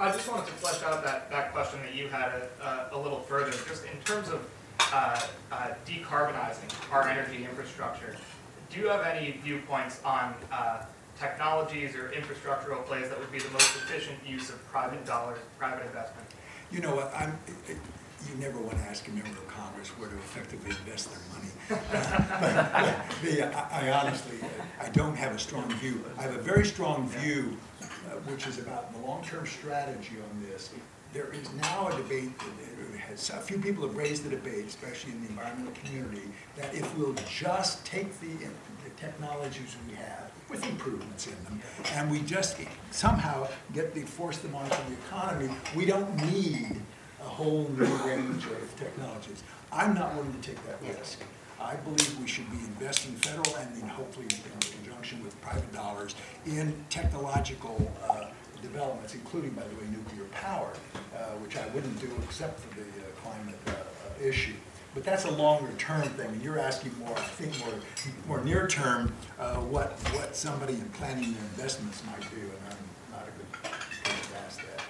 I just wanted to flesh out that, that question that you had a, a little further, just in terms of uh, uh, decarbonizing our energy infrastructure. Do you have any viewpoints on uh, technologies or infrastructural plays that would be the most efficient use of private dollars, private investment? You know what, I'm, it- it- you never want to ask a member of Congress where to effectively invest their money. But the- I I honestly, I don't have a strong view. I have a very strong view, uh, which is about the long-term strategy on this. There is now a debate, that has, a few people have raised the debate, especially in the environmental community, that if we'll just take the, the technologies we have, with improvements in them, and we just somehow get the, force them onto the economy, we don't need a whole new range of technologies. I'm not willing to take that risk. I believe we should be investing federal and then hopefully in conjunction with private dollars in technological uh, developments, including, by the way, nuclear power, uh, which I wouldn't do except for the uh, climate uh, issue. But that's a longer term thing, and you're asking more, I think, more, more near term, uh, what, what somebody in planning their investments might do, and I'm not a good person to ask that.